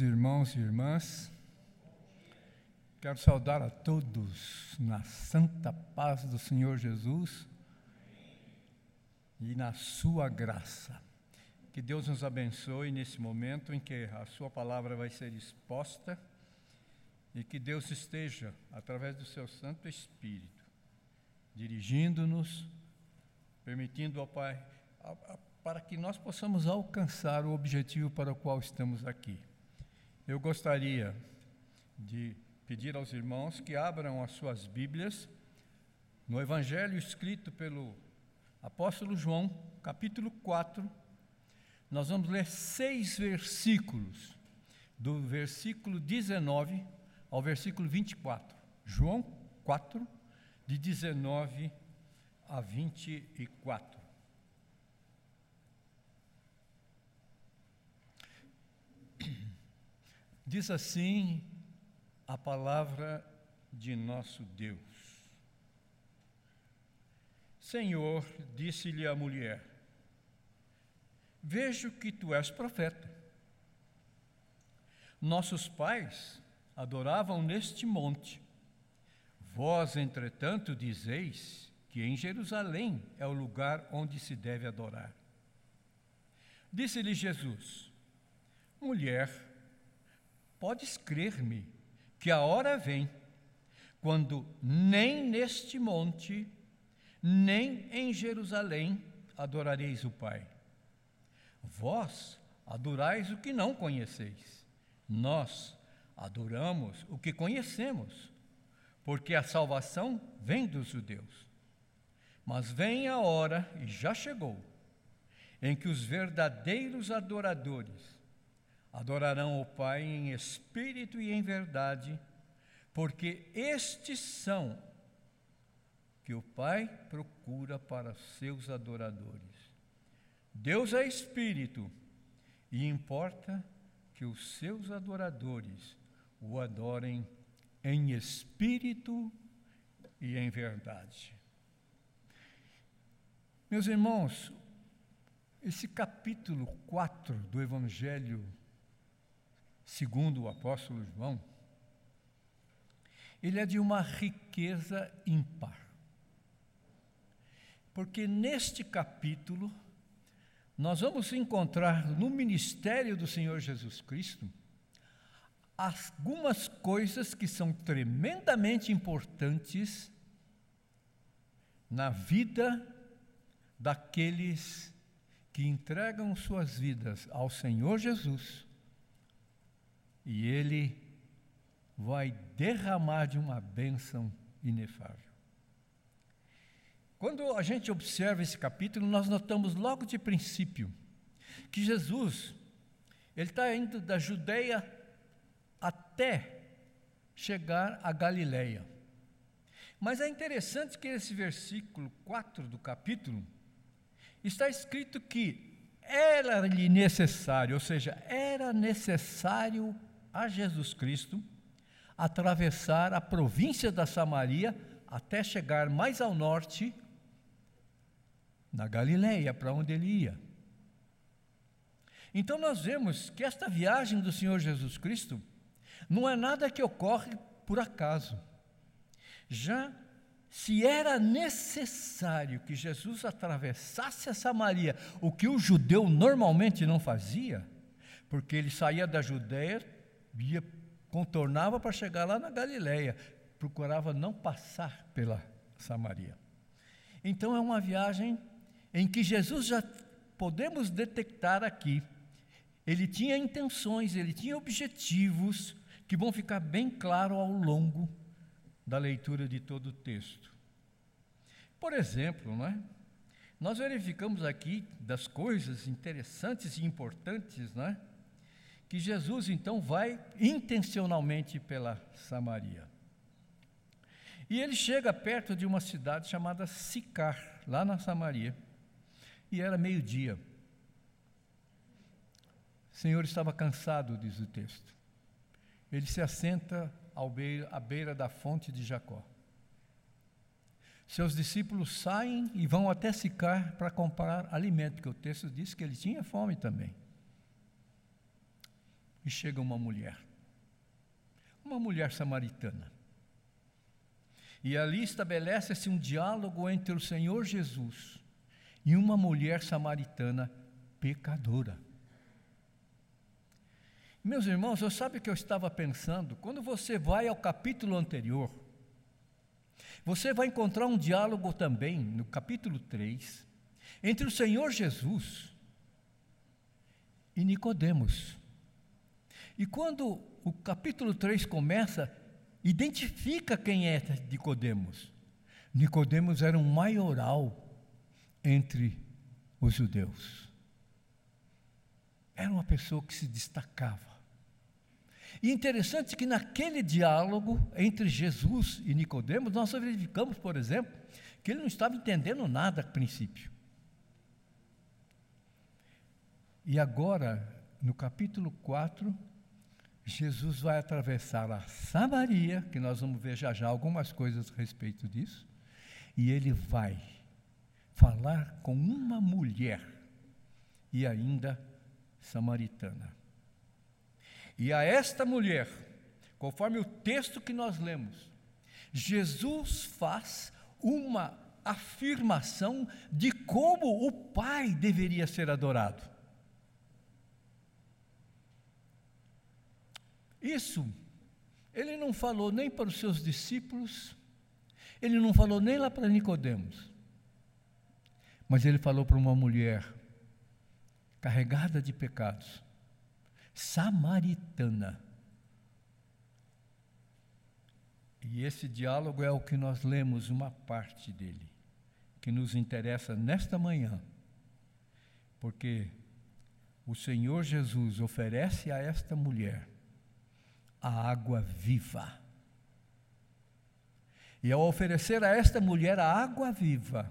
Irmãos e irmãs, quero saudar a todos na santa paz do Senhor Jesus e na sua graça. Que Deus nos abençoe nesse momento em que a sua palavra vai ser exposta e que Deus esteja, através do seu Santo Espírito, dirigindo-nos, permitindo ao Pai, para que nós possamos alcançar o objetivo para o qual estamos aqui eu gostaria de pedir aos irmãos que abram as suas Bíblias no Evangelho escrito pelo apóstolo João, capítulo 4. Nós vamos ler seis versículos, do versículo 19 ao versículo 24. João 4, de 19 a 24. Diz assim a palavra de nosso Deus. Senhor, disse-lhe a mulher, vejo que tu és profeta. Nossos pais adoravam neste monte. Vós, entretanto, dizeis que em Jerusalém é o lugar onde se deve adorar. Disse-lhe Jesus: Mulher, Podes crer-me que a hora vem quando nem neste monte, nem em Jerusalém adorareis o Pai. Vós adorais o que não conheceis. Nós adoramos o que conhecemos, porque a salvação vem dos judeus. Mas vem a hora, e já chegou, em que os verdadeiros adoradores adorarão o Pai em espírito e em verdade, porque estes são que o Pai procura para seus adoradores. Deus é espírito e importa que os seus adoradores o adorem em espírito e em verdade. Meus irmãos, esse capítulo 4 do Evangelho segundo o apóstolo João, ele é de uma riqueza ímpar. Porque neste capítulo, nós vamos encontrar no ministério do Senhor Jesus Cristo algumas coisas que são tremendamente importantes na vida daqueles que entregam suas vidas ao Senhor Jesus e ele vai derramar de uma bênção inefável. Quando a gente observa esse capítulo, nós notamos logo de princípio que Jesus ele está indo da Judeia até chegar a Galileia. Mas é interessante que nesse versículo 4 do capítulo está escrito que era-lhe necessário, ou seja, era necessário a Jesus Cristo atravessar a província da Samaria até chegar mais ao norte, na Galileia, para onde ele ia. Então nós vemos que esta viagem do Senhor Jesus Cristo não é nada que ocorre por acaso. Já se era necessário que Jesus atravessasse a Samaria, o que o judeu normalmente não fazia, porque ele saía da Judéia, ia, contornava para chegar lá na Galileia, procurava não passar pela Samaria. Então é uma viagem em que Jesus já podemos detectar aqui. Ele tinha intenções, ele tinha objetivos que vão ficar bem claro ao longo da leitura de todo o texto. Por exemplo, não é? nós verificamos aqui das coisas interessantes e importantes, não é? Que Jesus então vai intencionalmente pela Samaria. E ele chega perto de uma cidade chamada Sicar, lá na Samaria, e era meio-dia. O Senhor estava cansado, diz o texto. Ele se assenta beira, à beira da fonte de Jacó. Seus discípulos saem e vão até Sicar para comprar alimento, porque o texto diz que ele tinha fome também. E chega uma mulher, uma mulher samaritana. E ali estabelece-se um diálogo entre o Senhor Jesus e uma mulher samaritana pecadora. Meus irmãos, eu sabe o que eu estava pensando? Quando você vai ao capítulo anterior, você vai encontrar um diálogo também, no capítulo 3, entre o Senhor Jesus e Nicodemos. E quando o capítulo 3 começa, identifica quem é Nicodemos. Nicodemos era um maioral entre os judeus. Era uma pessoa que se destacava. E interessante que naquele diálogo entre Jesus e Nicodemos, nós verificamos, por exemplo, que ele não estava entendendo nada a princípio. E agora, no capítulo 4, Jesus vai atravessar a Samaria, que nós vamos ver já já algumas coisas a respeito disso, e ele vai falar com uma mulher e ainda samaritana. E a esta mulher, conforme o texto que nós lemos, Jesus faz uma afirmação de como o Pai deveria ser adorado. Isso, ele não falou nem para os seus discípulos, ele não falou nem lá para Nicodemos. Mas ele falou para uma mulher carregada de pecados, samaritana. E esse diálogo é o que nós lemos, uma parte dele, que nos interessa nesta manhã, porque o Senhor Jesus oferece a esta mulher a água viva. E ao oferecer a esta mulher a água viva,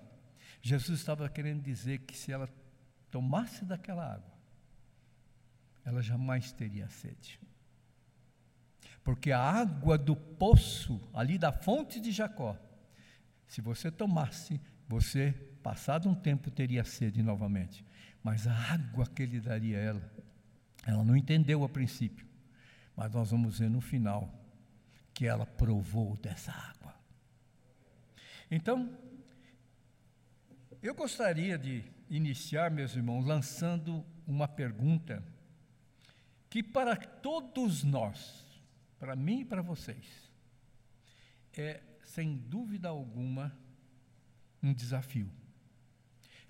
Jesus estava querendo dizer que se ela tomasse daquela água, ela jamais teria sede. Porque a água do poço, ali da fonte de Jacó, se você tomasse, você, passado um tempo, teria sede novamente. Mas a água que ele daria a ela, ela não entendeu a princípio. Mas nós vamos ver no final que ela provou dessa água. Então, eu gostaria de iniciar, meus irmãos, lançando uma pergunta que para todos nós, para mim e para vocês, é sem dúvida alguma um desafio.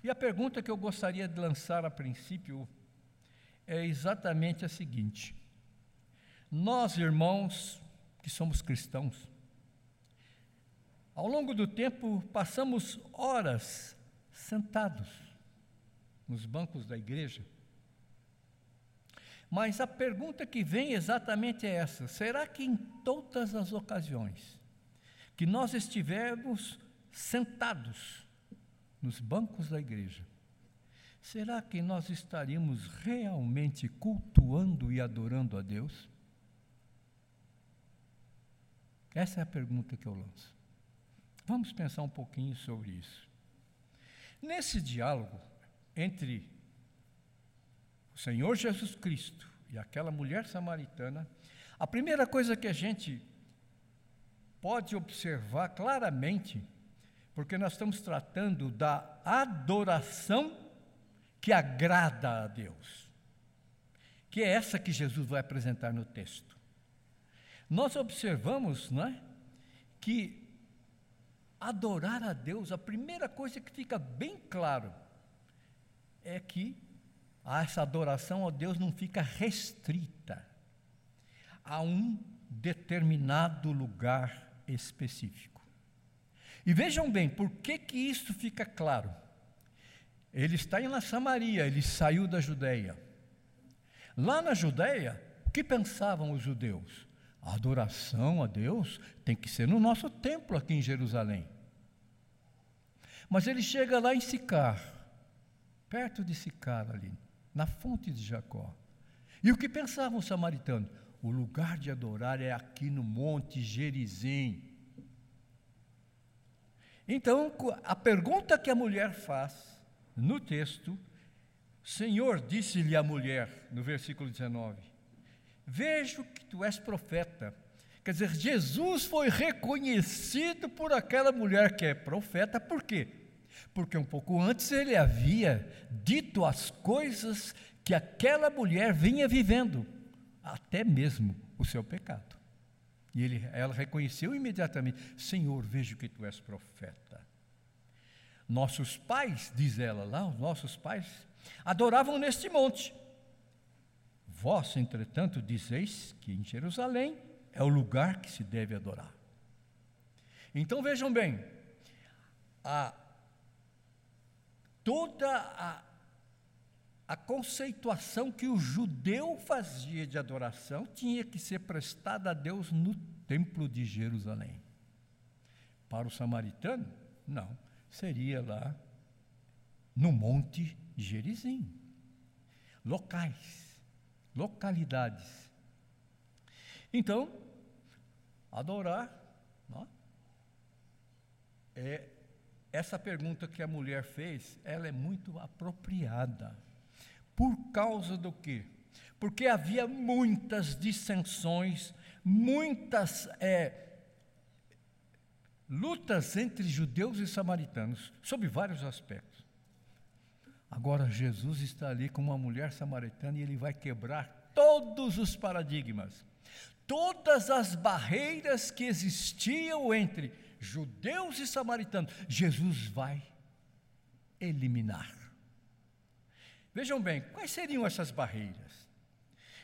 E a pergunta que eu gostaria de lançar a princípio é exatamente a seguinte: nós, irmãos, que somos cristãos, ao longo do tempo passamos horas sentados nos bancos da igreja, mas a pergunta que vem exatamente é essa: será que em todas as ocasiões que nós estivermos sentados nos bancos da igreja, será que nós estaríamos realmente cultuando e adorando a Deus? Essa é a pergunta que eu lanço. Vamos pensar um pouquinho sobre isso. Nesse diálogo entre o Senhor Jesus Cristo e aquela mulher samaritana, a primeira coisa que a gente pode observar claramente, porque nós estamos tratando da adoração que agrada a Deus, que é essa que Jesus vai apresentar no texto. Nós observamos, não é, que adorar a Deus, a primeira coisa que fica bem claro é que essa adoração a Deus não fica restrita a um determinado lugar específico. E vejam bem, por que que isso fica claro? Ele está em Samaria, ele saiu da Judéia. Lá na Judéia, o que pensavam os judeus? A adoração a Deus tem que ser no nosso templo aqui em Jerusalém. Mas ele chega lá em Sicar, perto de Sicar ali, na fonte de Jacó. E o que pensavam os samaritanos? O lugar de adorar é aqui no Monte Gerizim. Então, a pergunta que a mulher faz no texto, Senhor, disse-lhe a mulher, no versículo 19: Vejo que tu és profeta. Quer dizer, Jesus foi reconhecido por aquela mulher que é profeta, por quê? Porque um pouco antes ele havia dito as coisas que aquela mulher vinha vivendo, até mesmo o seu pecado. E ele, ela reconheceu imediatamente: Senhor, vejo que tu és profeta. Nossos pais, diz ela lá, os nossos pais, adoravam neste monte. Vós, entretanto, dizeis que em Jerusalém é o lugar que se deve adorar. Então vejam bem, a, toda a, a conceituação que o judeu fazia de adoração tinha que ser prestada a Deus no templo de Jerusalém. Para o samaritano, não, seria lá no Monte Gerizim. Locais, localidades. Então, adorar, é essa pergunta que a mulher fez, ela é muito apropriada. Por causa do quê? Porque havia muitas dissensões, muitas é, lutas entre judeus e samaritanos, sob vários aspectos. Agora, Jesus está ali com uma mulher samaritana e ele vai quebrar todos os paradigmas, todas as barreiras que existiam entre judeus e samaritanos. Jesus vai eliminar. Vejam bem, quais seriam essas barreiras?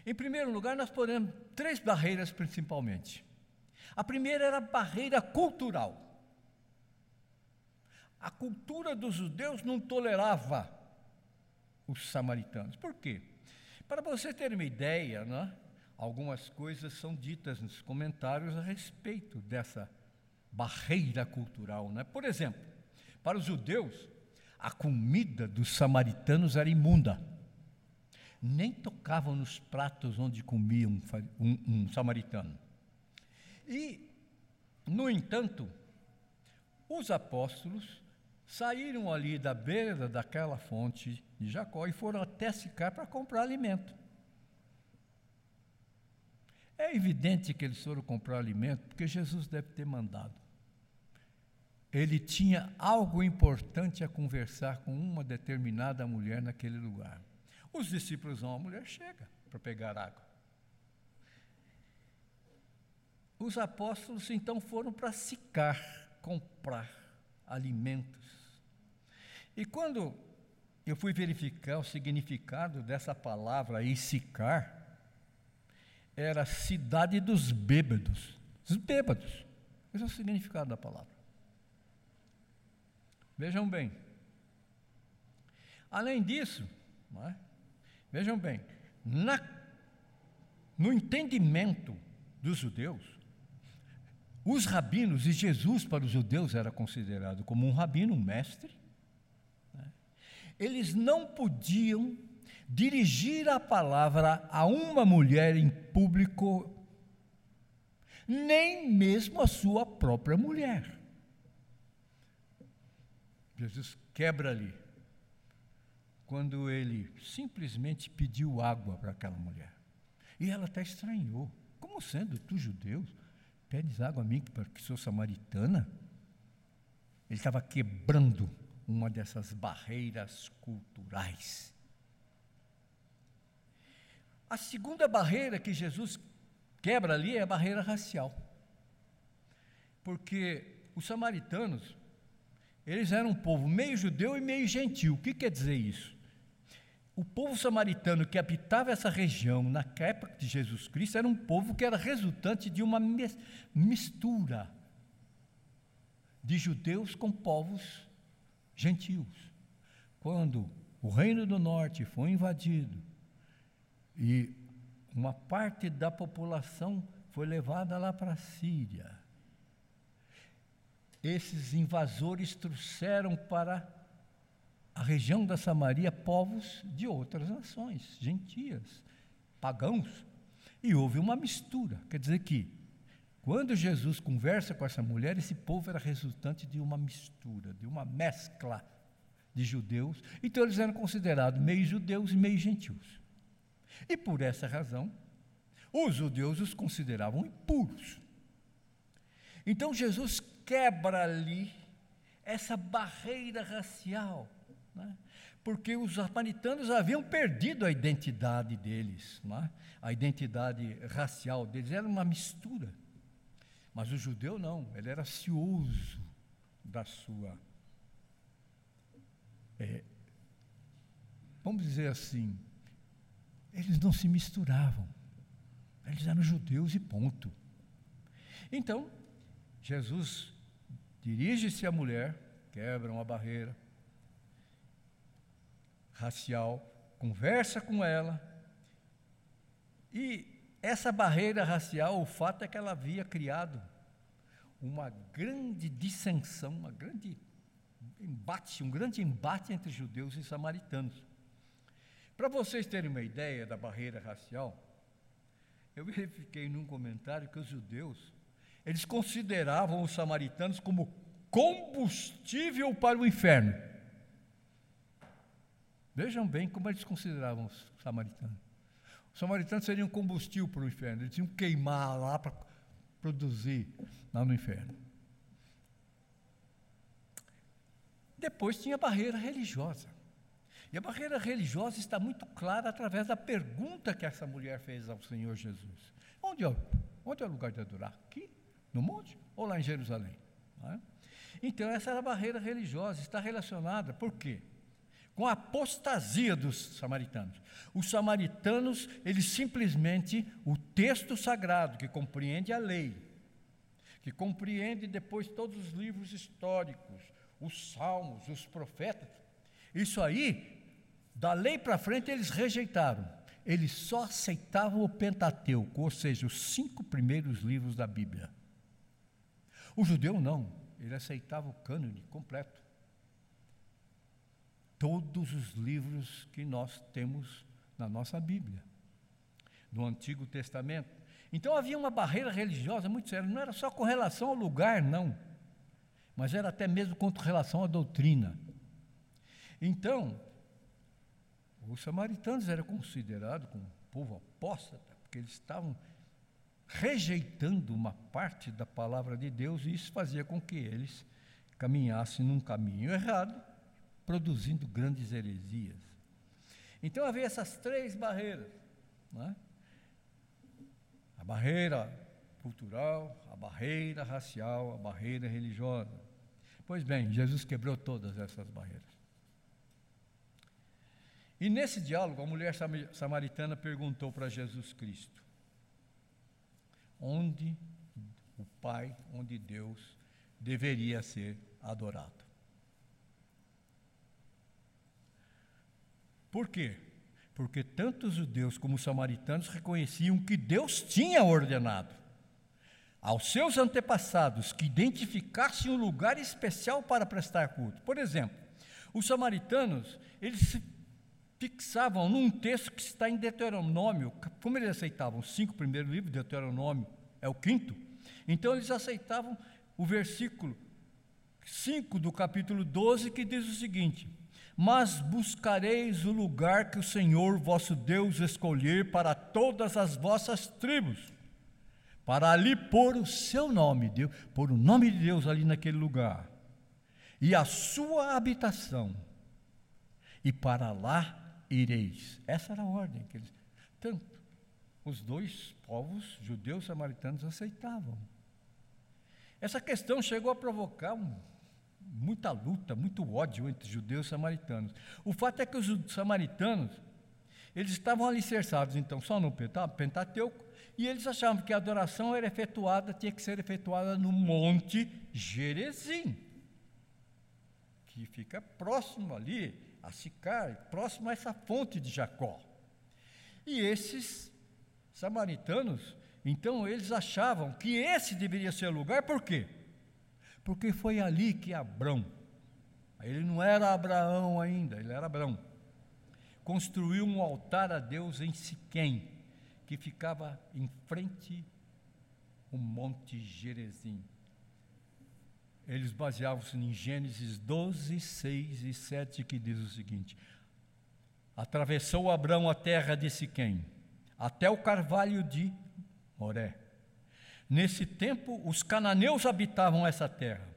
Em primeiro lugar, nós podemos três barreiras principalmente. A primeira era a barreira cultural. A cultura dos judeus não tolerava os samaritanos. Por quê? Para você ter uma ideia, né, algumas coisas são ditas nos comentários a respeito dessa barreira cultural. Né? Por exemplo, para os judeus, a comida dos samaritanos era imunda. Nem tocavam nos pratos onde comia um, um, um samaritano. E, no entanto, os apóstolos saíram ali da beira daquela fonte de Jacó e foram até Sicar para comprar alimento. É evidente que eles foram comprar alimento porque Jesus deve ter mandado ele tinha algo importante a conversar com uma determinada mulher naquele lugar. Os discípulos vão, a mulher chega para pegar água. Os apóstolos então foram para Sicar comprar alimentos. E quando eu fui verificar o significado dessa palavra aí, Sicar, era cidade dos bêbados. Os bêbados. Esse é o significado da palavra. Vejam bem. Além disso, é? vejam bem, na, no entendimento dos judeus, os rabinos, e Jesus para os judeus era considerado como um rabino, um mestre? Eles não podiam dirigir a palavra a uma mulher em público, nem mesmo a sua própria mulher. Jesus quebra ali. Quando ele simplesmente pediu água para aquela mulher. E ela até estranhou. Como sendo tu judeu, pedes água a mim, porque sou samaritana? Ele estava quebrando uma dessas barreiras culturais. A segunda barreira que Jesus quebra ali é a barreira racial. Porque os samaritanos eles eram um povo meio judeu e meio gentil. O que quer dizer isso? O povo samaritano que habitava essa região na época de Jesus Cristo era um povo que era resultante de uma mistura de judeus com povos gentios. Quando o reino do norte foi invadido e uma parte da população foi levada lá para a Síria, esses invasores trouxeram para a região da Samaria povos de outras nações, gentias, pagãos, e houve uma mistura. Quer dizer que, quando Jesus conversa com essa mulher, esse povo era resultante de uma mistura, de uma mescla de judeus, então eles eram considerados meio judeus e meio gentios. E por essa razão, Os judeus os consideravam impuros. Então Jesus quebra ali essa barreira racial, né? porque os samaritanos haviam perdido a identidade deles, né? a identidade racial deles, era uma mistura. Mas o judeu não, ele era cioso da sua. É, vamos dizer assim, eles não se misturavam, eles eram judeus e ponto. Então, Jesus dirige-se à mulher, quebra uma barreira racial, conversa com ela, e essa barreira racial, o fato é que ela havia criado uma grande dissensão, uma grande embate, um grande embate entre judeus e samaritanos. Para vocês terem uma ideia da barreira racial, eu verifiquei num comentário que os judeus, eles consideravam os samaritanos como combustível para o inferno. Vejam bem como eles consideravam os samaritanos. Os samaritanos seriam combustível para o inferno, eles tinham que queimar lá para produzir lá no inferno. Depois tinha a barreira religiosa. E a barreira religiosa está muito clara através da pergunta que essa mulher fez ao Senhor Jesus: Onde é, onde é o lugar de adorar? Aqui? No monte? Ou lá em Jerusalém? É? Então, essa era a barreira religiosa, está relacionada, por quê? Com a apostasia dos samaritanos. Os samaritanos, eles simplesmente, o texto sagrado, que compreende a lei, que compreende depois todos os livros históricos, os salmos, os profetas, isso aí da lei para frente eles rejeitaram. Eles só aceitavam o Pentateuco, ou seja, os cinco primeiros livros da Bíblia. O judeu não, ele aceitava o cânone completo. Todos os livros que nós temos na nossa Bíblia, no Antigo Testamento. Então havia uma barreira religiosa muito séria, não era só com relação ao lugar, não, mas era até mesmo com relação à doutrina. Então, os samaritanos eram considerados como um povo apóstata, porque eles estavam rejeitando uma parte da palavra de Deus e isso fazia com que eles caminhassem num caminho errado, produzindo grandes heresias. Então havia essas três barreiras: é? a barreira cultural, a barreira racial, a barreira religiosa. Pois bem, Jesus quebrou todas essas barreiras. E nesse diálogo, a mulher samaritana perguntou para Jesus Cristo: onde o Pai, onde Deus deveria ser adorado? Por quê? Porque tanto os judeus como os samaritanos reconheciam que Deus tinha ordenado aos seus antepassados que identificassem um lugar especial para prestar culto. Por exemplo, os samaritanos, eles se fixavam num texto que está em Deuteronômio, como eles aceitavam os cinco primeiros livros, Deuteronômio é o quinto, então eles aceitavam o versículo 5 do capítulo 12, que diz o seguinte: Mas buscareis o lugar que o Senhor vosso Deus escolher para todas as vossas tribos, para ali pôr o seu nome, Deus, pôr o nome de Deus ali naquele lugar, e a sua habitação, e para lá ireis. Essa era a ordem que eles. Tanto os dois povos, judeus e samaritanos, aceitavam. Essa questão chegou a provocar um, muita luta, muito ódio entre judeus e samaritanos. O fato é que os samaritanos, eles estavam alicerçados, então, só no Pentateuco, e eles achavam que a adoração era efetuada, tinha que ser efetuada no Monte Gerezim, que fica próximo ali, a Sicar, próximo a essa fonte de Jacó. E esses samaritanos, então eles achavam que esse deveria ser o lugar, por quê? Porque foi ali que Abrão, ele não era Abraão ainda, ele era Abrão, construiu um altar a Deus em Siquém, que ficava em frente ao Monte Gerezim eles baseavam-se em Gênesis 12, 6 e 7, que diz o seguinte: Atravessou Abraão a terra de Siquém, até o carvalho de Moré. Nesse tempo, os cananeus habitavam essa terra.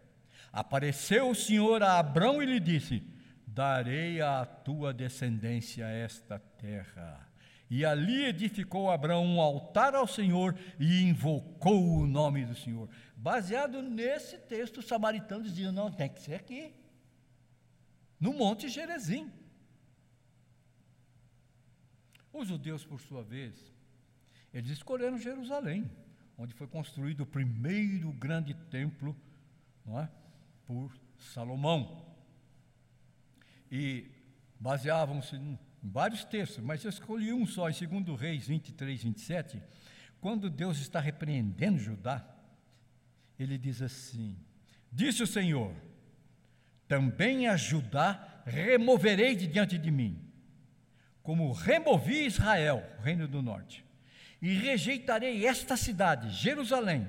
Apareceu o Senhor a Abrão e lhe disse: Darei à tua descendência esta terra. E ali edificou Abraão um altar ao Senhor e invocou o nome do Senhor. Baseado nesse texto, os samaritanos diziam: não, tem que ser aqui, no Monte Gerezim. Os judeus, por sua vez, eles escolheram Jerusalém, onde foi construído o primeiro grande templo não é? por Salomão. E baseavam-se em vários textos, mas eu escolhi um só, em 2 Reis 23, 27, quando Deus está repreendendo Judá, ele diz assim: Disse o Senhor, também a Judá removerei de diante de mim, como removi Israel, o reino do norte, e rejeitarei esta cidade, Jerusalém,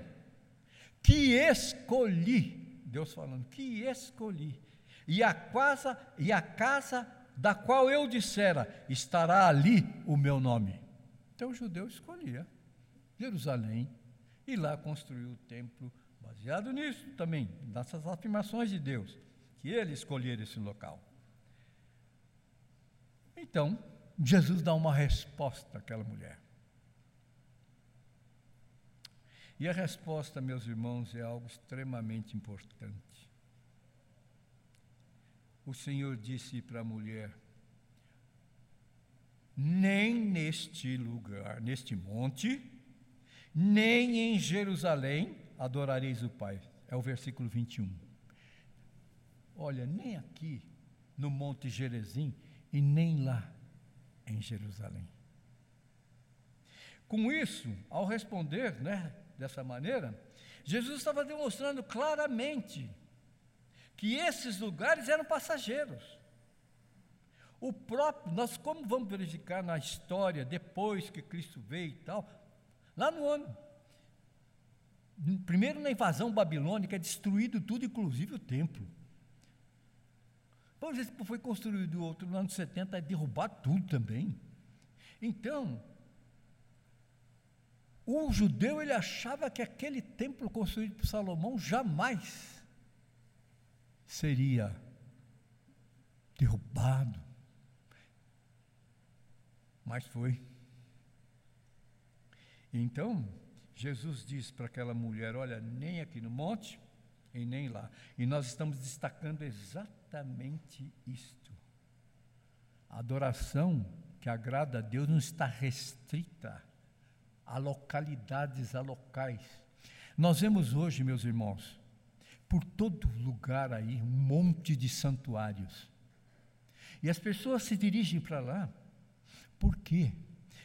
que escolhi, Deus falando, que escolhi, e a casa, e a casa da qual eu dissera: estará ali o meu nome. Então o judeu escolhia Jerusalém e lá construiu o templo, baseado nisso também, nessas afirmações de Deus, que ele escolhera esse local. Então, Jesus dá uma resposta àquela mulher. E a resposta, meus irmãos, é algo extremamente importante o Senhor disse para a mulher: Nem neste lugar, neste monte, nem em Jerusalém adorareis o Pai. É o versículo 21. Olha, nem aqui no Monte Gerezim e nem lá em Jerusalém. Com isso, ao responder né, dessa maneira, Jesus estava demonstrando claramente que esses lugares eram passageiros. O próprio, nós como vamos verificar na história, depois que Cristo veio e tal, lá no ano, primeiro na invasão babilônica, é destruído tudo, inclusive o templo. Depois foi construído outro no ano 70, é derrubar tudo também. Então, o judeu ele achava que aquele templo construído por Salomão jamais seria derrubado. Mas foi. Então, Jesus disse para aquela mulher: Olha, nem aqui no monte e nem lá. E nós estamos destacando exatamente isto. A adoração que agrada a Deus não está restrita a localidades, a locais. Nós vemos hoje, meus irmãos, por todo lugar aí, um monte de santuários. E as pessoas se dirigem para lá. Por quê?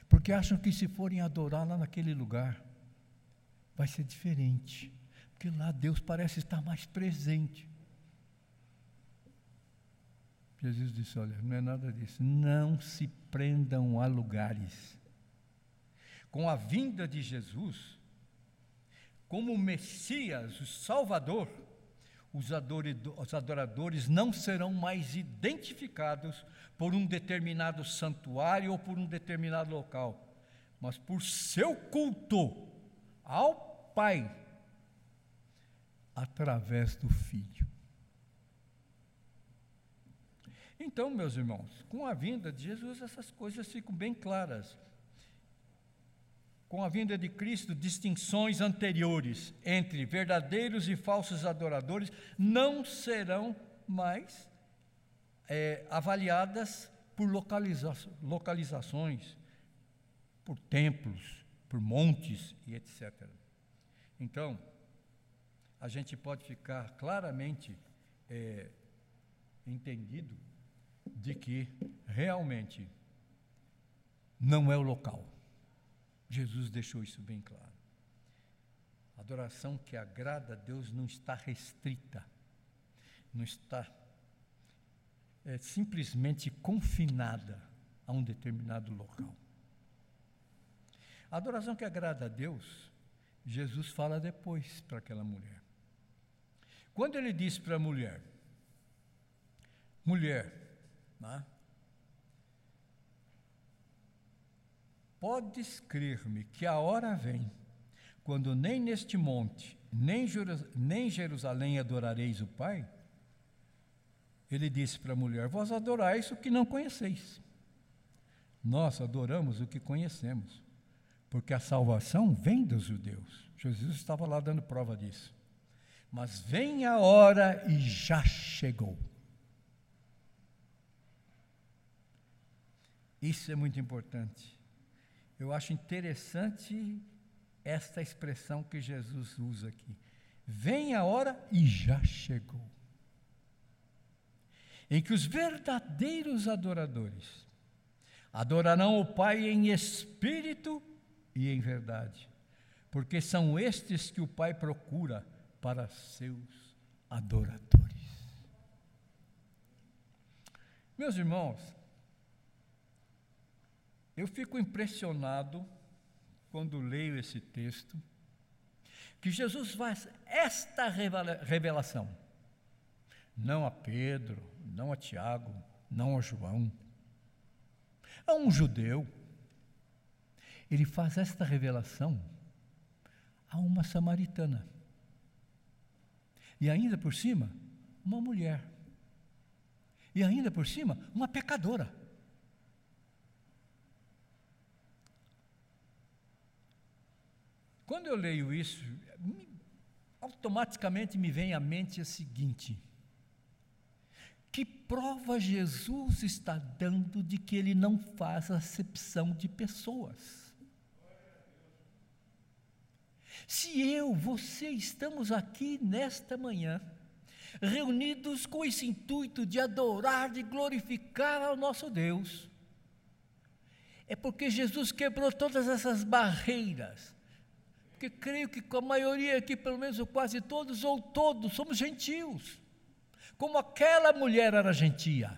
Porque acham que se forem adorar lá naquele lugar, vai ser diferente. Porque lá Deus parece estar mais presente. Jesus disse: Olha, não é nada disso. Não se prendam a lugares. Com a vinda de Jesus, como Messias, o Salvador, os adoradores não serão mais identificados por um determinado santuário ou por um determinado local, mas por seu culto ao Pai através do Filho. Então, meus irmãos, com a vinda de Jesus, essas coisas ficam bem claras com a vinda de Cristo, distinções anteriores entre verdadeiros e falsos adoradores não serão mais é, avaliadas por localiza localizações, por templos, por montes e etc. Então, a gente pode ficar claramente é, entendido de que realmente não é o local Jesus deixou isso bem claro. A adoração que agrada a Deus não está restrita, não está é, simplesmente confinada a um determinado local. A adoração que agrada a Deus, Jesus fala depois para aquela mulher. Quando ele disse para a mulher, mulher, né, Podes crer-me que a hora vem, quando nem neste monte, nem, Jerusalém adorareis o Pai? Ele disse para a mulher: Vós adorais o que não conheceis. Nós adoramos o que conhecemos, porque a salvação vem dos judeus. Jesus estava lá dando prova disso. Mas vem a hora e já chegou. Isso é muito importante. Eu acho interessante esta expressão que Jesus usa aqui. Vem a hora e já chegou. Em que os verdadeiros adoradores adorarão o Pai em espírito e em verdade, porque são estes que o Pai procura para seus adoradores. Meus irmãos, eu fico impressionado quando leio esse texto, que Jesus faz esta revelação, não a Pedro, não a Tiago, não a João, a um judeu. Ele faz esta revelação a uma samaritana. E ainda por cima, uma mulher. E ainda por cima, uma pecadora. Quando eu leio isso, automaticamente me vem à mente a seguinte: que prova Jesus está dando de que ele não faz acepção de pessoas? Se eu, você estamos aqui nesta manhã, reunidos com esse intuito de adorar, de glorificar ao nosso Deus, é porque Jesus quebrou todas essas barreiras porque creio que a maioria aqui, pelo menos quase todos, ou todos, somos gentios, como aquela mulher era gentia.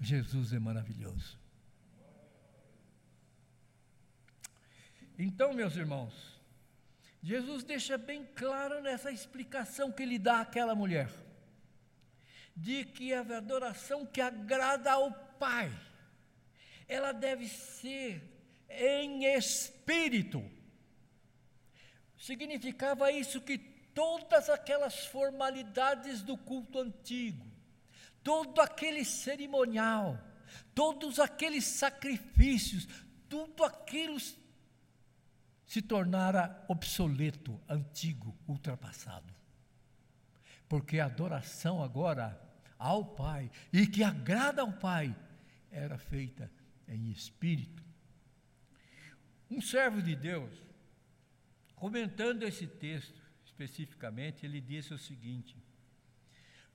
Jesus é maravilhoso. Então, meus irmãos, Jesus deixa bem claro nessa explicação que ele dá àquela mulher, de que a adoração que agrada ao Pai ela deve ser em espírito. Significava isso que todas aquelas formalidades do culto antigo, todo aquele cerimonial, todos aqueles sacrifícios, tudo aquilo se tornara obsoleto, antigo, ultrapassado. Porque a adoração agora ao Pai e que agrada ao Pai era feita em espírito. Um servo de Deus, comentando esse texto especificamente, ele disse o seguinte: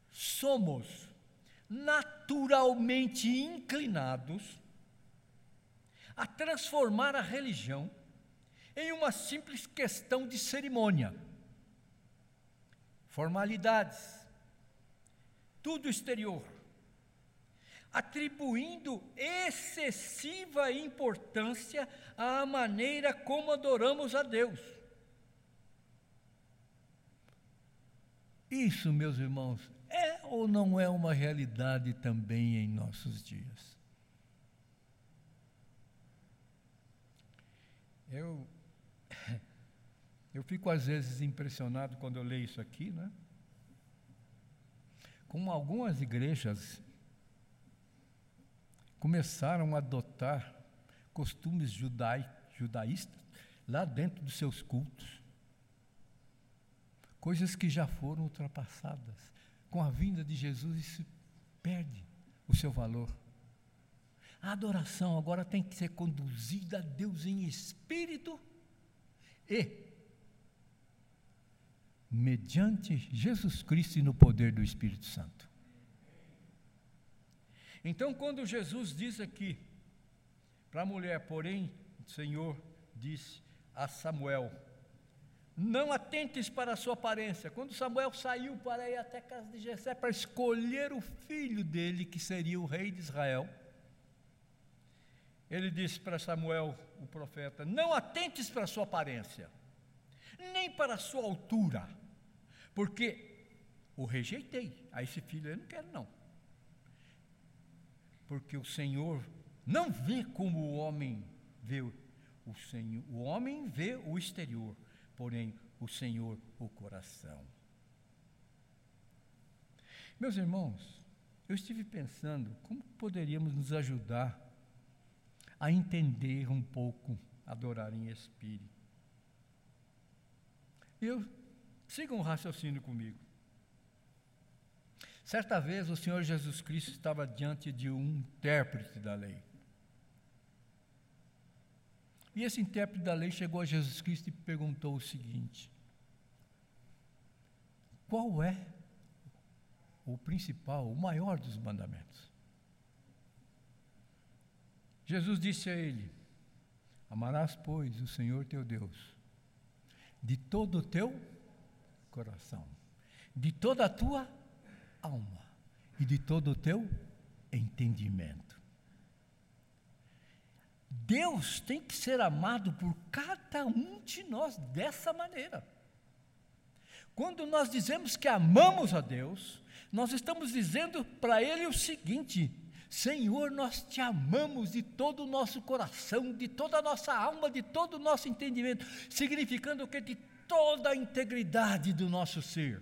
somos naturalmente inclinados a transformar a religião em uma simples questão de cerimônia, formalidades, tudo exterior atribuindo excessiva importância à maneira como adoramos a Deus. Isso, meus irmãos, é ou não é uma realidade também em nossos dias? Eu, eu fico às vezes impressionado quando eu leio isso aqui, né? Como algumas igrejas começaram a adotar costumes judai, judaístas lá dentro dos seus cultos. Coisas que já foram ultrapassadas. Com a vinda de Jesus, isso perde o seu valor. A adoração agora tem que ser conduzida a Deus em espírito e mediante Jesus Cristo e no poder do Espírito Santo. Então, quando Jesus diz aqui para a mulher, porém, o Senhor disse a Samuel: Não atentes para a sua aparência. Quando Samuel saiu para ir até a casa de Jessé para escolher o filho dele, que seria o rei de Israel, ele disse para Samuel, o profeta: Não atentes para a sua aparência, nem para a sua altura, porque o rejeitei. A esse filho eu não quero, não porque o Senhor não vê como o homem vê o Senhor. O homem vê o exterior, porém o Senhor o coração. Meus irmãos, eu estive pensando como poderíamos nos ajudar a entender um pouco adorar em espírito. Eu siga um raciocínio comigo. Certa vez o Senhor Jesus Cristo estava diante de um intérprete da lei. E esse intérprete da lei chegou a Jesus Cristo e perguntou o seguinte: Qual é o principal, o maior dos mandamentos? Jesus disse a ele: Amarás, pois, o Senhor teu Deus de todo o teu coração, de toda a tua alma e de todo o teu entendimento. Deus tem que ser amado por cada um de nós dessa maneira. Quando nós dizemos que amamos a Deus, nós estamos dizendo para Ele o seguinte: Senhor, nós te amamos de todo o nosso coração, de toda a nossa alma, de todo o nosso entendimento, significando que de toda a integridade do nosso ser.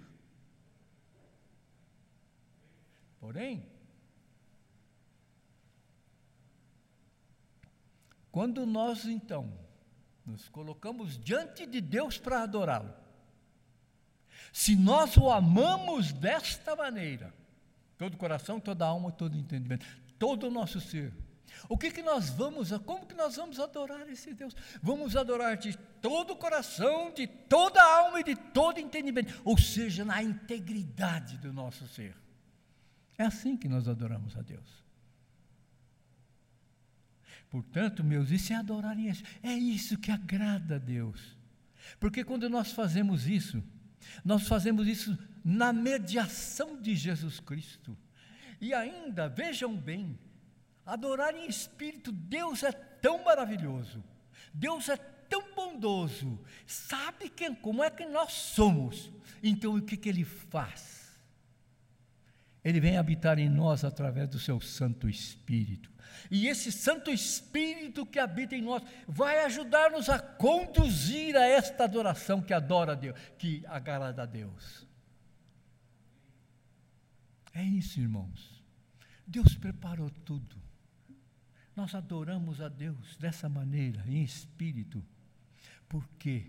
Porém, quando nós então nos colocamos diante de Deus para adorá-lo, se nós o amamos desta maneira, todo o coração, toda a alma, todo o entendimento, todo o nosso ser, o que, que nós vamos, como que nós vamos adorar esse Deus? Vamos adorar de todo o coração, de toda a alma e de todo entendimento, ou seja, na integridade do nosso ser. É assim que nós adoramos a Deus. Portanto, meus, isso é adorar em É isso que agrada a Deus. Porque quando nós fazemos isso, nós fazemos isso na mediação de Jesus Cristo. E ainda, vejam bem, adorar em espírito, Deus é tão maravilhoso, Deus é tão bondoso, sabe quem, como é que nós somos. Então, o que, que Ele faz? Ele vem habitar em nós através do seu Santo Espírito. E esse Santo Espírito que habita em nós vai ajudar-nos a conduzir a esta adoração que adora a Deus, que agrada a Deus. É isso, irmãos. Deus preparou tudo. Nós adoramos a Deus dessa maneira, em espírito. Por quê?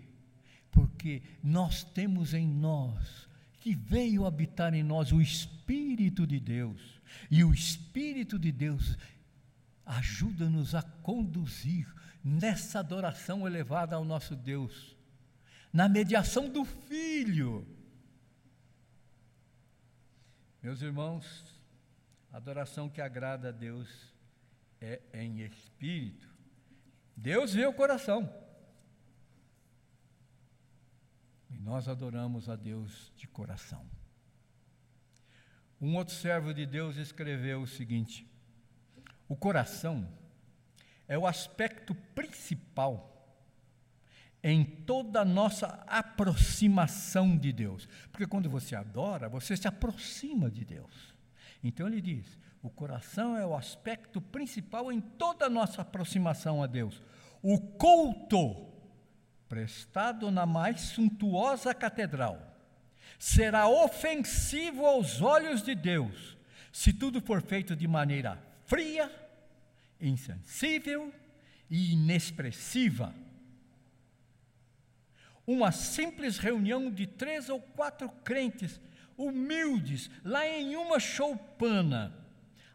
Porque nós temos em nós que veio habitar em nós o Espírito de Deus. E o Espírito de Deus ajuda-nos a conduzir nessa adoração elevada ao nosso Deus, na mediação do Filho. Meus irmãos, a adoração que agrada a Deus é em espírito. Deus vê o coração. E nós adoramos a Deus de coração. Um outro servo de Deus escreveu o seguinte: o coração é o aspecto principal em toda a nossa aproximação de Deus. Porque quando você adora, você se aproxima de Deus. Então ele diz: o coração é o aspecto principal em toda a nossa aproximação a Deus. O culto prestado na mais suntuosa catedral, será ofensivo aos olhos de Deus, se tudo for feito de maneira fria, insensível e inexpressiva. Uma simples reunião de três ou quatro crentes humildes lá em uma choupana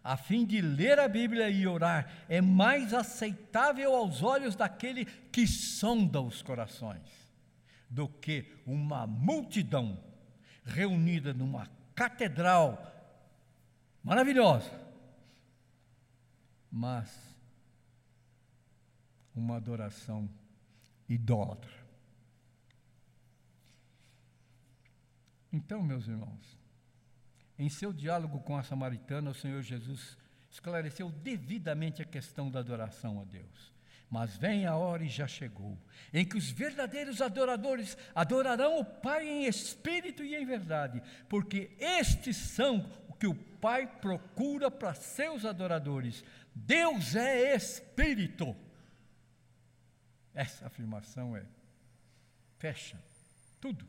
a fim de ler a Bíblia e orar, é mais aceitável aos olhos daquele que sonda os corações, do que uma multidão reunida numa catedral maravilhosa, mas uma adoração idólatra. Então, meus irmãos, em seu diálogo com a samaritana, o Senhor Jesus esclareceu devidamente a questão da adoração a Deus. Mas vem a hora e já chegou, em que os verdadeiros adoradores adorarão o Pai em espírito e em verdade, porque estes são que o Pai procura para seus adoradores. Deus é espírito. Essa afirmação é fecha tudo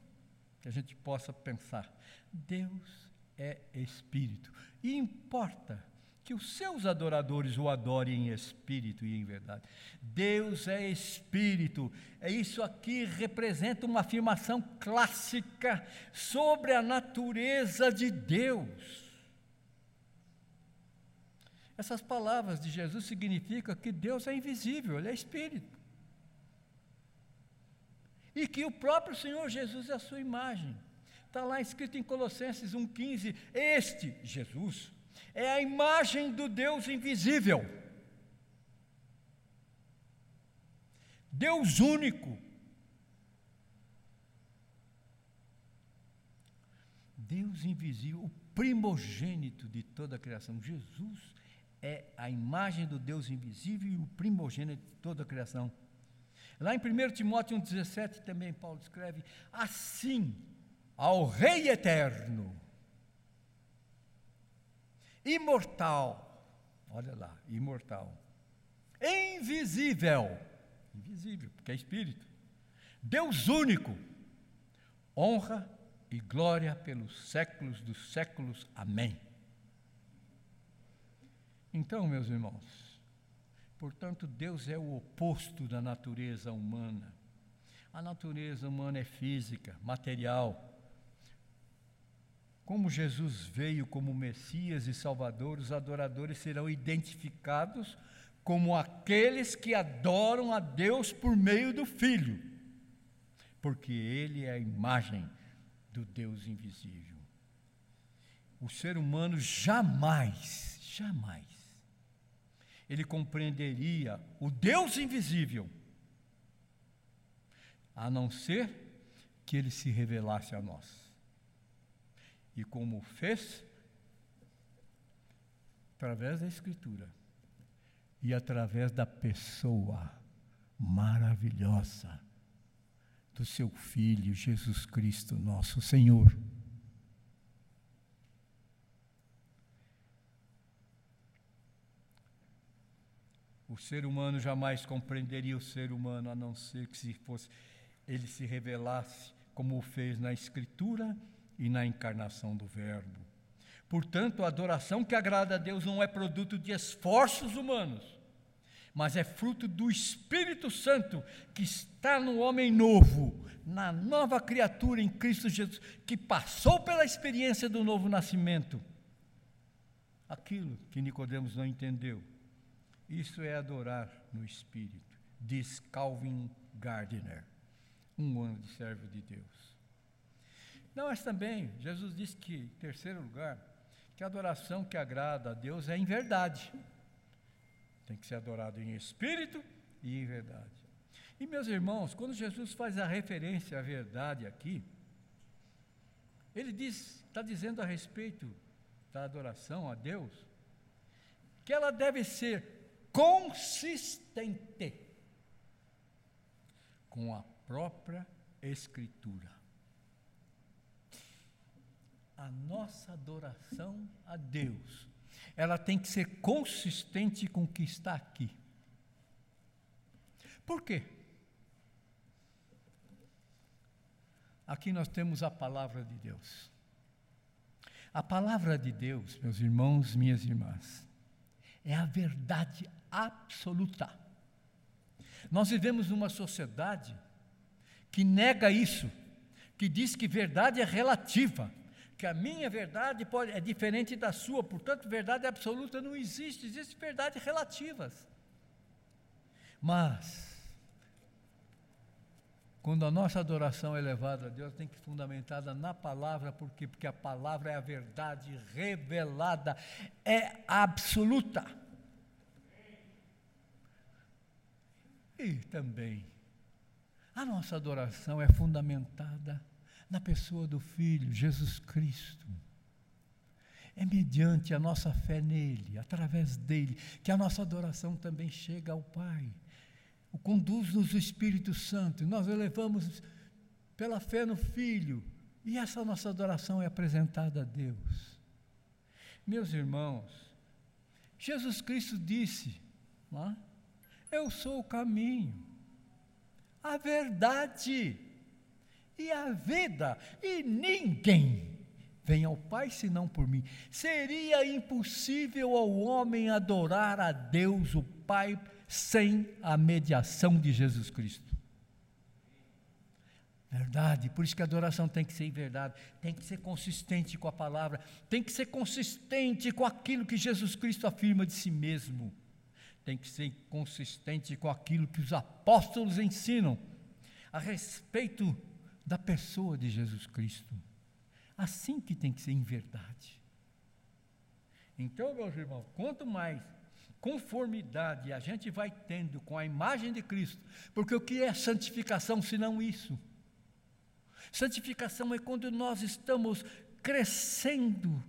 que a gente possa pensar. Deus é espírito. E importa que os seus adoradores o adorem em espírito e em verdade. Deus é espírito. É isso aqui representa uma afirmação clássica sobre a natureza de Deus. Essas palavras de Jesus significam que Deus é invisível, ele é espírito. E que o próprio Senhor Jesus é a sua imagem. Está lá escrito em Colossenses 1,15: Este, Jesus, é a imagem do Deus invisível. Deus único. Deus invisível, o primogênito de toda a criação. Jesus é a imagem do Deus invisível e o primogênito de toda a criação. Lá em 1 Timóteo 1,17 também Paulo escreve: Assim, ao Rei eterno, imortal, olha lá, imortal, invisível, invisível, porque é espírito, Deus único, honra e glória pelos séculos dos séculos. Amém. Então, meus irmãos, portanto, Deus é o oposto da natureza humana. A natureza humana é física, material, como Jesus veio como Messias e Salvador, os adoradores serão identificados como aqueles que adoram a Deus por meio do Filho, porque Ele é a imagem do Deus invisível. O ser humano jamais, jamais, ele compreenderia o Deus invisível, a não ser que ele se revelasse a nós e como fez através da Escritura e através da pessoa maravilhosa do seu Filho Jesus Cristo, nosso Senhor. O ser humano jamais compreenderia o ser humano a não ser que se fosse ele se revelasse como o fez na Escritura e na encarnação do Verbo. Portanto, a adoração que agrada a Deus não é produto de esforços humanos, mas é fruto do Espírito Santo que está no homem novo, na nova criatura em Cristo Jesus, que passou pela experiência do novo nascimento. Aquilo que Nicodemos não entendeu. Isso é adorar no Espírito, diz Calvin Gardner, um ano de servo de Deus. Não, mas também, Jesus disse que, em terceiro lugar, que a adoração que agrada a Deus é em verdade. Tem que ser adorado em espírito e em verdade. E meus irmãos, quando Jesus faz a referência à verdade aqui, ele diz, está dizendo a respeito da adoração a Deus, que ela deve ser consistente com a própria Escritura a nossa adoração a Deus, ela tem que ser consistente com o que está aqui. Por quê? Aqui nós temos a palavra de Deus. A palavra de Deus, meus irmãos, minhas irmãs, é a verdade absoluta. Nós vivemos numa sociedade que nega isso, que diz que verdade é relativa que a minha verdade pode, é diferente da sua, portanto, verdade absoluta não existe, existem verdades relativas. Mas, quando a nossa adoração é levada a Deus, tem que ser fundamentada na palavra, por quê? Porque a palavra é a verdade revelada, é absoluta. E também, a nossa adoração é fundamentada na pessoa do Filho, Jesus Cristo. É mediante a nossa fé nele, através dele, que a nossa adoração também chega ao Pai. O conduz-nos o Espírito Santo, nós elevamos pela fé no Filho, e essa nossa adoração é apresentada a Deus. Meus irmãos, Jesus Cristo disse: é? Eu sou o caminho, a verdade e a vida, e ninguém vem ao Pai senão por mim. Seria impossível ao homem adorar a Deus, o Pai, sem a mediação de Jesus Cristo. Verdade, por isso que a adoração tem que ser em verdade, tem que ser consistente com a palavra, tem que ser consistente com aquilo que Jesus Cristo afirma de si mesmo, tem que ser consistente com aquilo que os apóstolos ensinam a respeito da pessoa de Jesus Cristo. Assim que tem que ser em verdade. Então, meus irmãos, quanto mais conformidade a gente vai tendo com a imagem de Cristo, porque o que é santificação senão isso? Santificação é quando nós estamos crescendo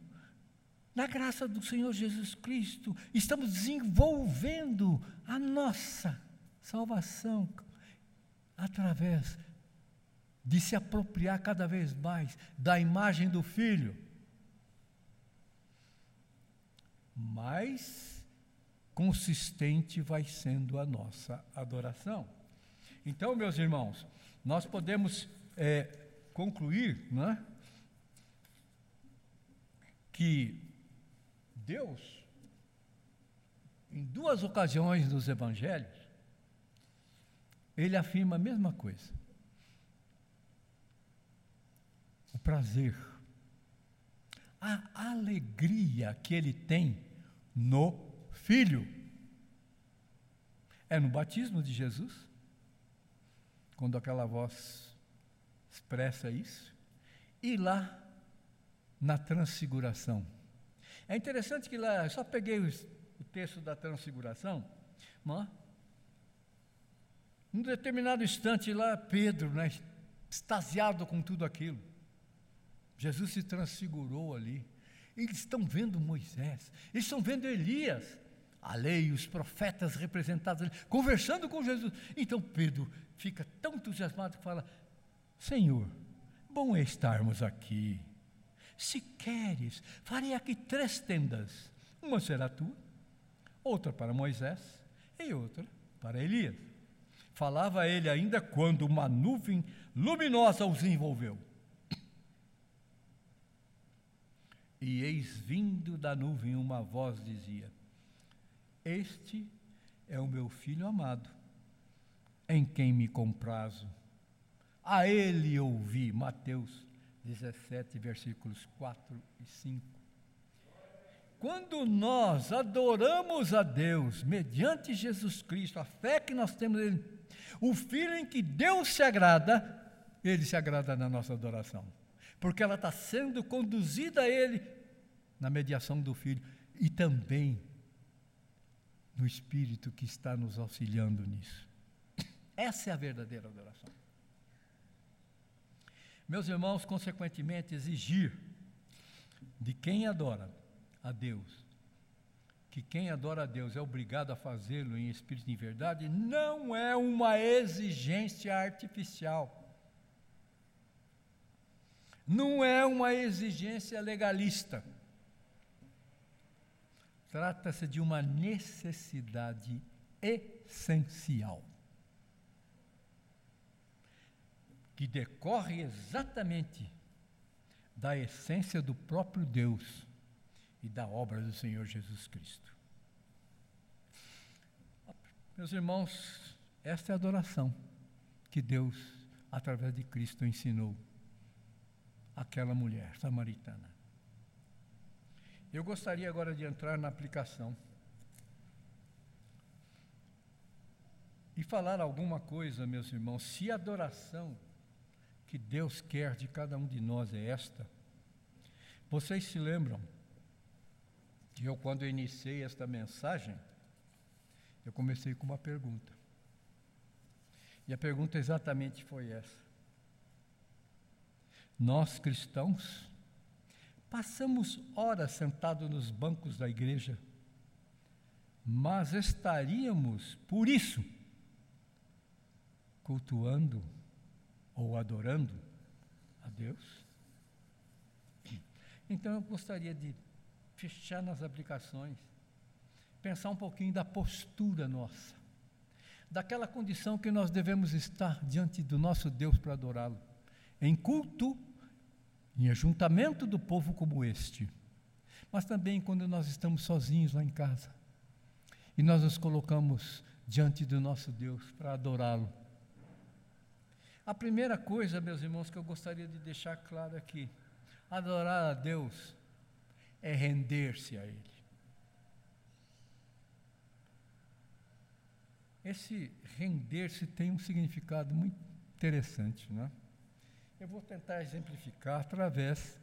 na graça do Senhor Jesus Cristo, estamos desenvolvendo a nossa salvação através de se apropriar cada vez mais da imagem do Filho. Mais consistente vai sendo a nossa adoração. Então, meus irmãos, nós podemos é, concluir né, que Deus, em duas ocasiões nos evangelhos, ele afirma a mesma coisa. O prazer, a alegria que ele tem no Filho. É no batismo de Jesus, quando aquela voz expressa isso. E lá, na transfiguração. É interessante que lá, eu só peguei o, o texto da transfiguração, mas, num determinado instante lá, Pedro, né, extasiado com tudo aquilo. Jesus se transfigurou ali. Eles estão vendo Moisés, eles estão vendo Elias, a lei, os profetas representados ali, conversando com Jesus. Então Pedro fica tão entusiasmado que fala: Senhor, bom é estarmos aqui. Se queres, farei aqui três tendas: uma será tua, outra para Moisés e outra para Elias. Falava ele ainda quando uma nuvem luminosa os envolveu. E eis vindo da nuvem uma voz dizia: Este é o meu filho amado, em quem me comprazo a ele ouvi. Mateus 17, versículos 4 e 5. Quando nós adoramos a Deus mediante Jesus Cristo, a fé que nós temos nele, o filho em que Deus se agrada, ele se agrada na nossa adoração, porque ela está sendo conduzida a ele na mediação do filho e também no Espírito que está nos auxiliando nisso. Essa é a verdadeira adoração. Meus irmãos, consequentemente, exigir de quem adora a Deus, que quem adora a Deus é obrigado a fazê-lo em espírito e em verdade, não é uma exigência artificial. Não é uma exigência legalista. Trata-se de uma necessidade essencial. que decorre exatamente da essência do próprio Deus e da obra do Senhor Jesus Cristo. Meus irmãos, esta é a adoração que Deus, através de Cristo, ensinou àquela mulher samaritana. Eu gostaria agora de entrar na aplicação e falar alguma coisa, meus irmãos, se adoração que Deus quer de cada um de nós é esta. Vocês se lembram que eu, quando iniciei esta mensagem, eu comecei com uma pergunta. E a pergunta exatamente foi essa. Nós cristãos passamos horas sentados nos bancos da igreja, mas estaríamos, por isso, cultuando ou adorando a Deus. Então eu gostaria de fechar nas aplicações, pensar um pouquinho da postura nossa, daquela condição que nós devemos estar diante do nosso Deus para adorá-lo, em culto, em ajuntamento do povo como este, mas também quando nós estamos sozinhos lá em casa e nós nos colocamos diante do nosso Deus para adorá-lo. A primeira coisa, meus irmãos, que eu gostaria de deixar claro aqui: adorar a Deus é render-se a Ele. Esse render-se tem um significado muito interessante, né? Eu vou tentar exemplificar através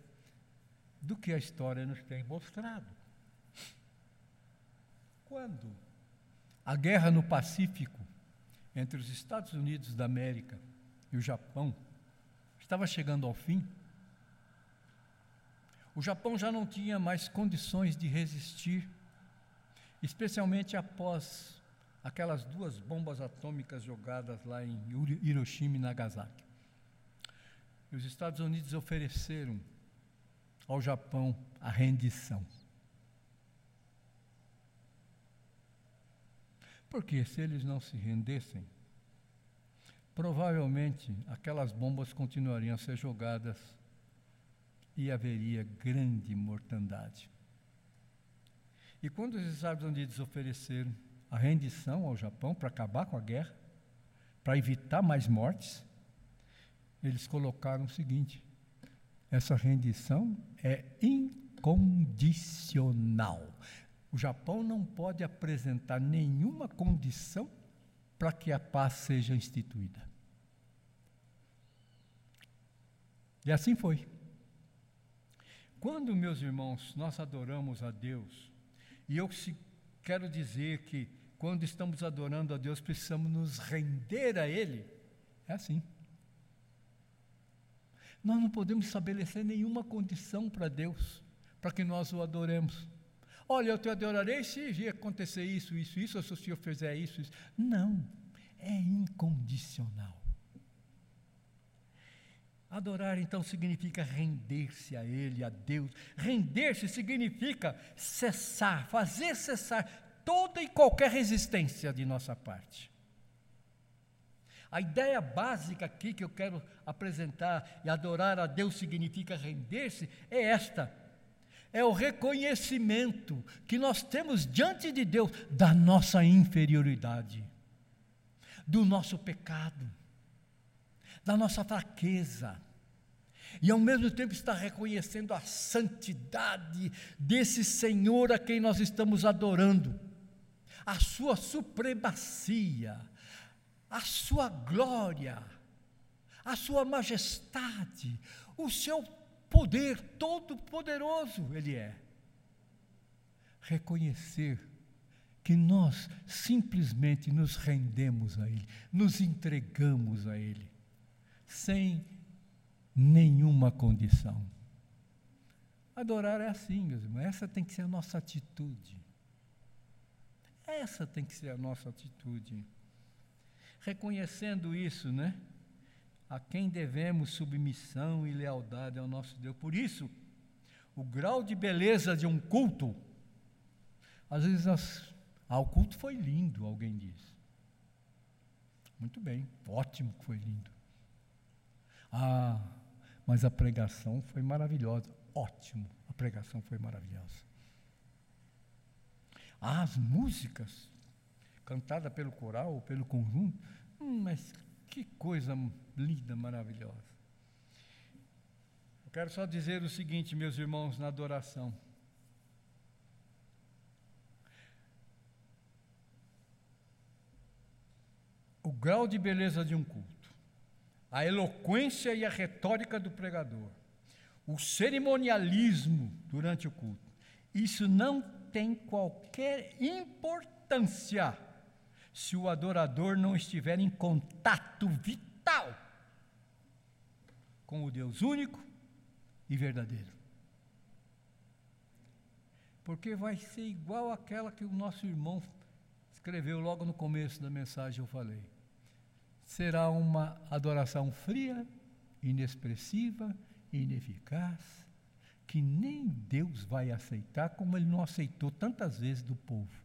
do que a história nos tem mostrado. Quando a guerra no Pacífico entre os Estados Unidos da América e o Japão estava chegando ao fim, o Japão já não tinha mais condições de resistir, especialmente após aquelas duas bombas atômicas jogadas lá em Hiroshima e Nagasaki. Os Estados Unidos ofereceram ao Japão a rendição. Porque se eles não se rendessem, provavelmente aquelas bombas continuariam a ser jogadas e haveria grande mortandade. E quando os Estados Unidos ofereceram a rendição ao Japão para acabar com a guerra, para evitar mais mortes, eles colocaram o seguinte: essa rendição é incondicional. O Japão não pode apresentar nenhuma condição para que a paz seja instituída. E assim foi. Quando, meus irmãos, nós adoramos a Deus, e eu quero dizer que quando estamos adorando a Deus, precisamos nos render a Ele, é assim. Nós não podemos estabelecer nenhuma condição para Deus, para que nós o adoremos. Olha, eu te adorarei se acontecer isso, isso, isso, ou se o Senhor fizer isso, isso. Não, é incondicional. Adorar então significa render-se a Ele, a Deus. Render-se significa cessar, fazer cessar toda e qualquer resistência de nossa parte. A ideia básica aqui que eu quero apresentar e adorar a Deus significa render-se é esta: é o reconhecimento que nós temos diante de Deus da nossa inferioridade, do nosso pecado, da nossa fraqueza, e ao mesmo tempo está reconhecendo a santidade desse Senhor a quem nós estamos adorando, a sua supremacia, a sua glória, a sua majestade, o seu poder todo-poderoso Ele é. Reconhecer que nós simplesmente nos rendemos a Ele, nos entregamos a Ele, sem nenhuma condição. Adorar é assim, meus irmãos, essa tem que ser a nossa atitude. Essa tem que ser a nossa atitude. Reconhecendo isso, né? A quem devemos submissão e lealdade ao nosso Deus. Por isso, o grau de beleza de um culto, às vezes, as, ah, o culto foi lindo, alguém diz. Muito bem, ótimo que foi lindo. Ah, mas a pregação foi maravilhosa. Ótimo, a pregação foi maravilhosa. As músicas, cantadas pelo coral, pelo conjunto, hum, mas que coisa linda, maravilhosa. Eu quero só dizer o seguinte, meus irmãos, na adoração. O grau de beleza de um culto a eloquência e a retórica do pregador, o cerimonialismo durante o culto. Isso não tem qualquer importância se o adorador não estiver em contato vital com o Deus único e verdadeiro. Porque vai ser igual aquela que o nosso irmão escreveu logo no começo da mensagem, eu falei será uma adoração fria, inexpressiva, ineficaz, que nem Deus vai aceitar, como ele não aceitou tantas vezes do povo.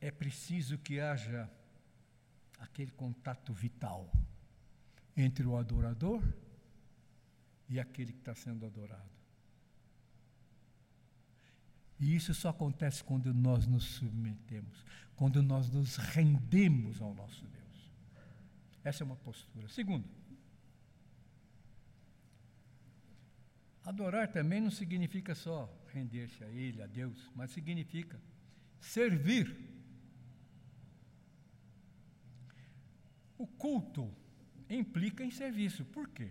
É preciso que haja aquele contato vital entre o adorador e aquele que está sendo adorado. E isso só acontece quando nós nos submetemos, quando nós nos rendemos ao nosso Deus. Essa é uma postura. Segundo, adorar também não significa só render-se a Ele, a Deus, mas significa servir. O culto implica em serviço. Por quê?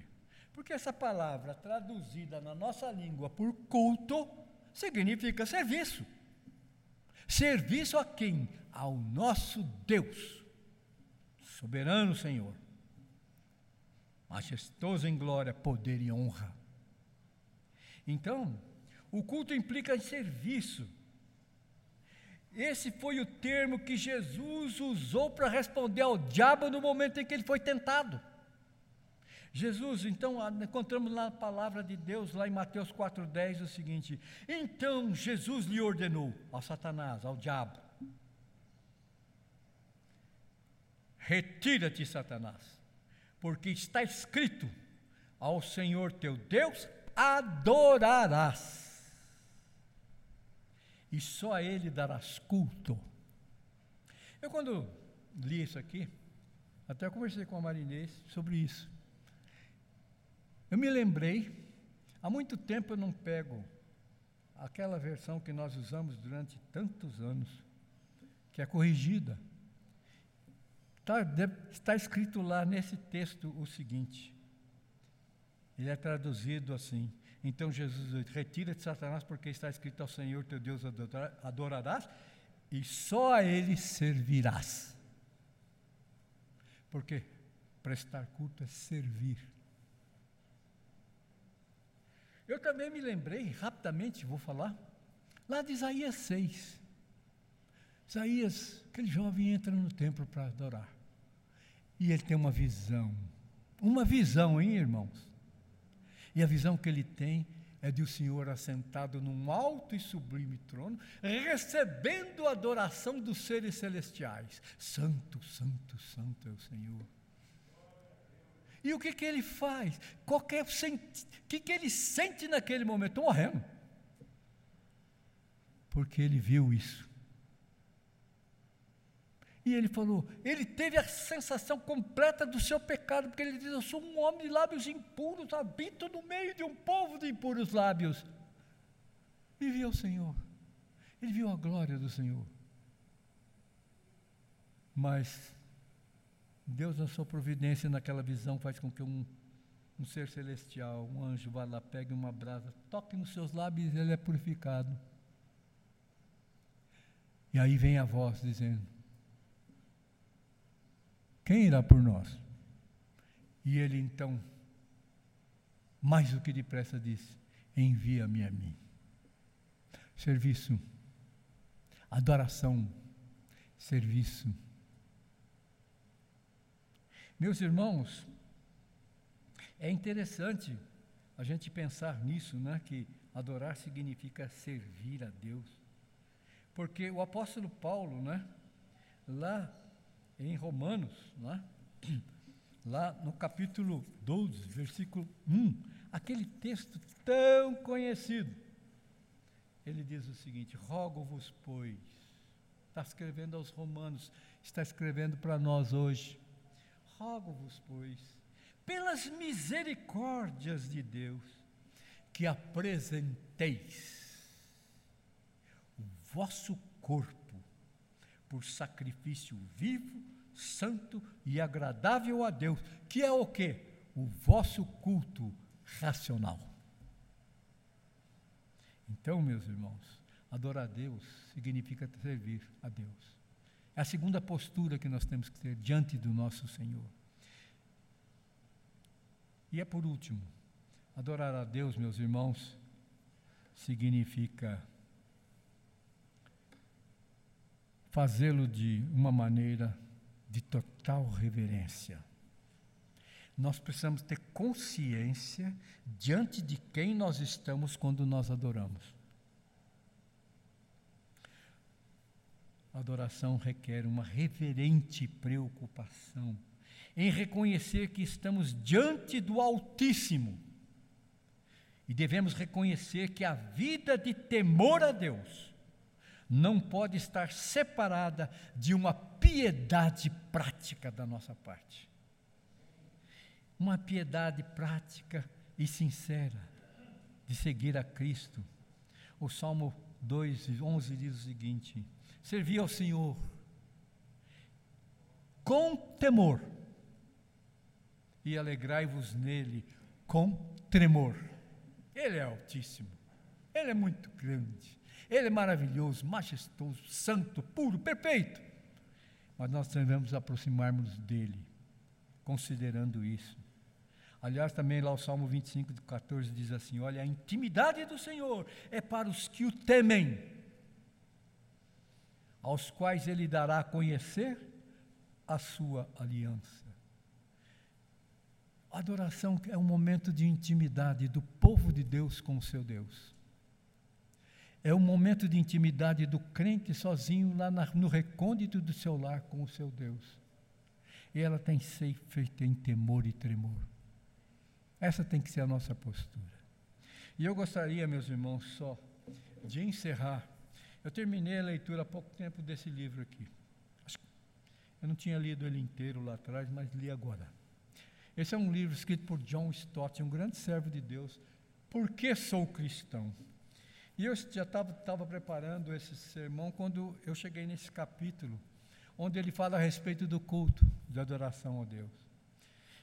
Porque essa palavra traduzida na nossa língua por culto significa serviço. Serviço a quem? Ao nosso Deus, soberano Senhor, majestoso em glória, poder e honra. Então, o culto implica em serviço. Esse foi o termo que Jesus usou para responder ao diabo no momento em que ele foi tentado. Jesus, então, encontramos na palavra de Deus, lá em Mateus 4,10, o seguinte: Então Jesus lhe ordenou ao Satanás, ao diabo: Retira-te, Satanás, porque está escrito: Ao Senhor teu Deus adorarás, e só a Ele darás culto. Eu, quando li isso aqui, até conversei com a Marinês sobre isso. Eu me lembrei, há muito tempo eu não pego aquela versão que nós usamos durante tantos anos, que é corrigida. Está, está escrito lá nesse texto o seguinte: ele é traduzido assim. Então Jesus retira de Satanás, porque está escrito ao Senhor teu Deus adorarás, e só a Ele servirás. Porque prestar culto é servir. Eu também me lembrei, rapidamente vou falar, lá de Isaías 6. Isaías, aquele jovem entra no templo para adorar. E ele tem uma visão. Uma visão, hein, irmãos? E a visão que ele tem é de o Senhor assentado num alto e sublime trono, recebendo a adoração dos seres celestiais. Santo, santo, santo é o Senhor. E o que, que ele faz? O que, que ele sente naquele momento? Estou morrendo. Porque ele viu isso. E ele falou, ele teve a sensação completa do seu pecado, porque ele diz: Eu sou um homem de lábios impuros, habito no meio de um povo de impuros lábios. E viu o Senhor, ele viu a glória do Senhor. Mas Deus, na sua providência, naquela visão, faz com que um, um ser celestial, um anjo, vá lá, pegue uma brasa, toque nos seus lábios e ele é purificado. E aí vem a voz dizendo: Quem irá por nós? E ele então, mais do que depressa, disse: Envia-me a mim. Serviço, adoração, serviço meus irmãos, é interessante a gente pensar nisso, né? Que adorar significa servir a Deus. Porque o apóstolo Paulo, né? Lá em Romanos, né? lá no capítulo 12, versículo 1, aquele texto tão conhecido, ele diz o seguinte: Rogo-vos, pois, está escrevendo aos Romanos, está escrevendo para nós hoje. Rogo-vos, pois, pelas misericórdias de Deus, que apresenteis o vosso corpo por sacrifício vivo, santo e agradável a Deus, que é o que? O vosso culto racional. Então, meus irmãos, adorar a Deus significa servir a Deus. É a segunda postura que nós temos que ter diante do nosso Senhor. E é por último, adorar a Deus, meus irmãos, significa fazê-lo de uma maneira de total reverência. nós precisamos ter consciência diante de quem nós estamos quando nós adoramos. Adoração requer uma reverente preocupação em reconhecer que estamos diante do Altíssimo. E devemos reconhecer que a vida de temor a Deus não pode estar separada de uma piedade prática da nossa parte. Uma piedade prática e sincera de seguir a Cristo. O Salmo 2, 11 diz o seguinte: Servi ao Senhor com temor e alegrai-vos nele com tremor. Ele é altíssimo, ele é muito grande, ele é maravilhoso, majestoso, santo, puro, perfeito. Mas nós devemos aproximar-nos dele, considerando isso. Aliás, também lá o Salmo 25, 14 diz assim: Olha, a intimidade do Senhor é para os que o temem, aos quais ele dará a conhecer a sua aliança. Adoração é um momento de intimidade do povo de Deus com o seu Deus. É um momento de intimidade do crente sozinho lá na, no recôndito do seu lar com o seu Deus. E ela tem que ser feita em temor e tremor. Essa tem que ser a nossa postura. E eu gostaria, meus irmãos, só de encerrar. Eu terminei a leitura há pouco tempo desse livro aqui. Eu não tinha lido ele inteiro lá atrás, mas li agora. Esse é um livro escrito por John Stott, um grande servo de Deus. Por que sou cristão? E eu já estava preparando esse sermão quando eu cheguei nesse capítulo, onde ele fala a respeito do culto, de adoração a Deus.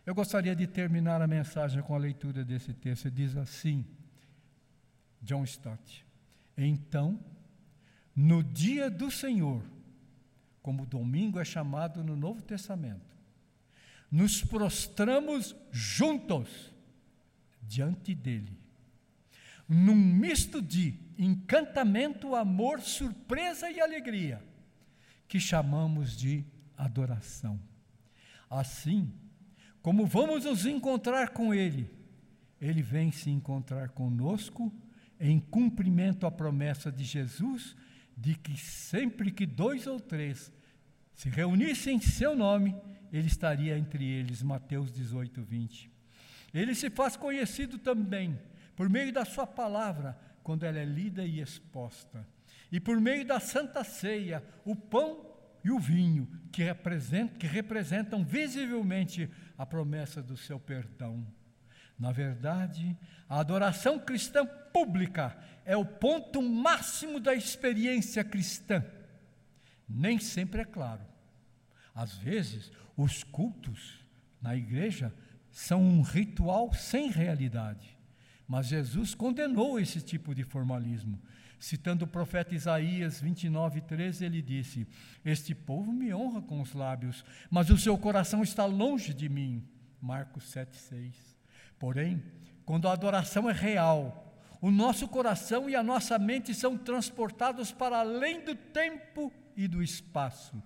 Eu gostaria de terminar a mensagem com a leitura desse texto. Diz assim, John Stott: Então, no dia do Senhor, como domingo é chamado no Novo Testamento, nos prostramos juntos diante dele, num misto de encantamento, amor, surpresa e alegria, que chamamos de adoração. Assim, como vamos nos encontrar com Ele, Ele vem se encontrar conosco em cumprimento à promessa de Jesus de que sempre que dois ou três se reunissem em seu nome, ele estaria entre eles. Mateus 18, 20. Ele se faz conhecido também por meio da sua palavra, quando ela é lida e exposta. E por meio da santa ceia, o pão e o vinho, que representam, que representam visivelmente a promessa do seu perdão. Na verdade, a adoração cristã pública é o ponto máximo da experiência cristã. Nem sempre é claro. Às vezes, os cultos na igreja são um ritual sem realidade. Mas Jesus condenou esse tipo de formalismo. Citando o profeta Isaías 29, 13, ele disse: Este povo me honra com os lábios, mas o seu coração está longe de mim. Marcos 7, 6. Porém, quando a adoração é real, o nosso coração e a nossa mente são transportados para além do tempo e do espaço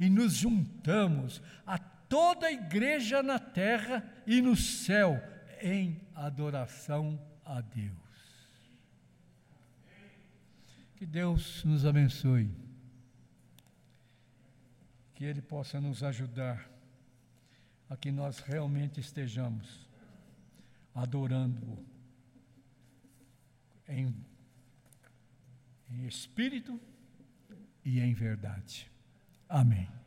e nos juntamos a toda a igreja na terra e no céu em adoração a Deus. Que Deus nos abençoe. Que Ele possa nos ajudar a que nós realmente estejamos adorando-o em, em espírito e em verdade. Amém.